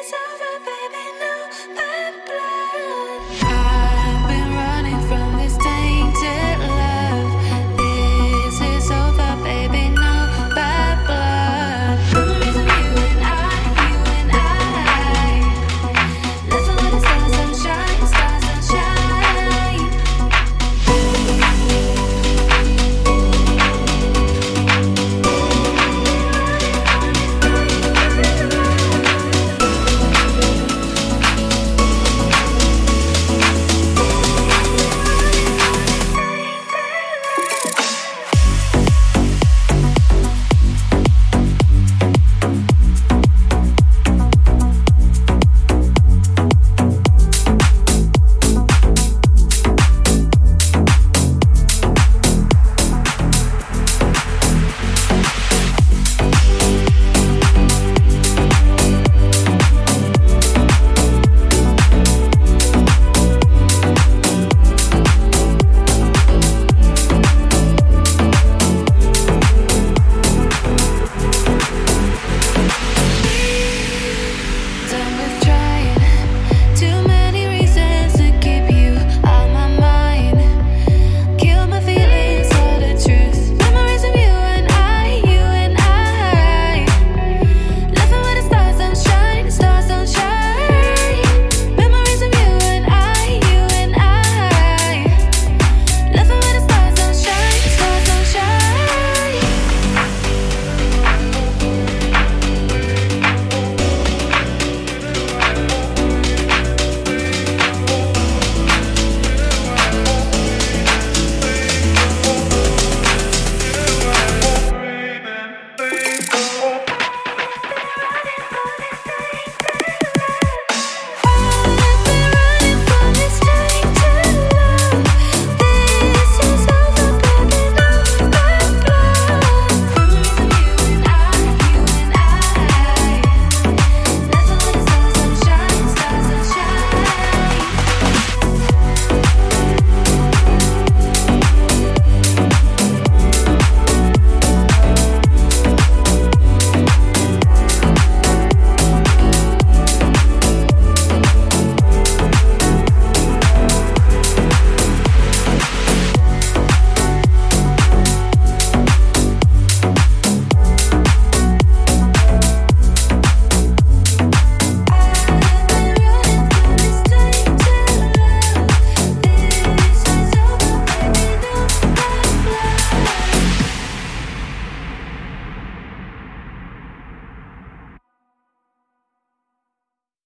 piece of a baby.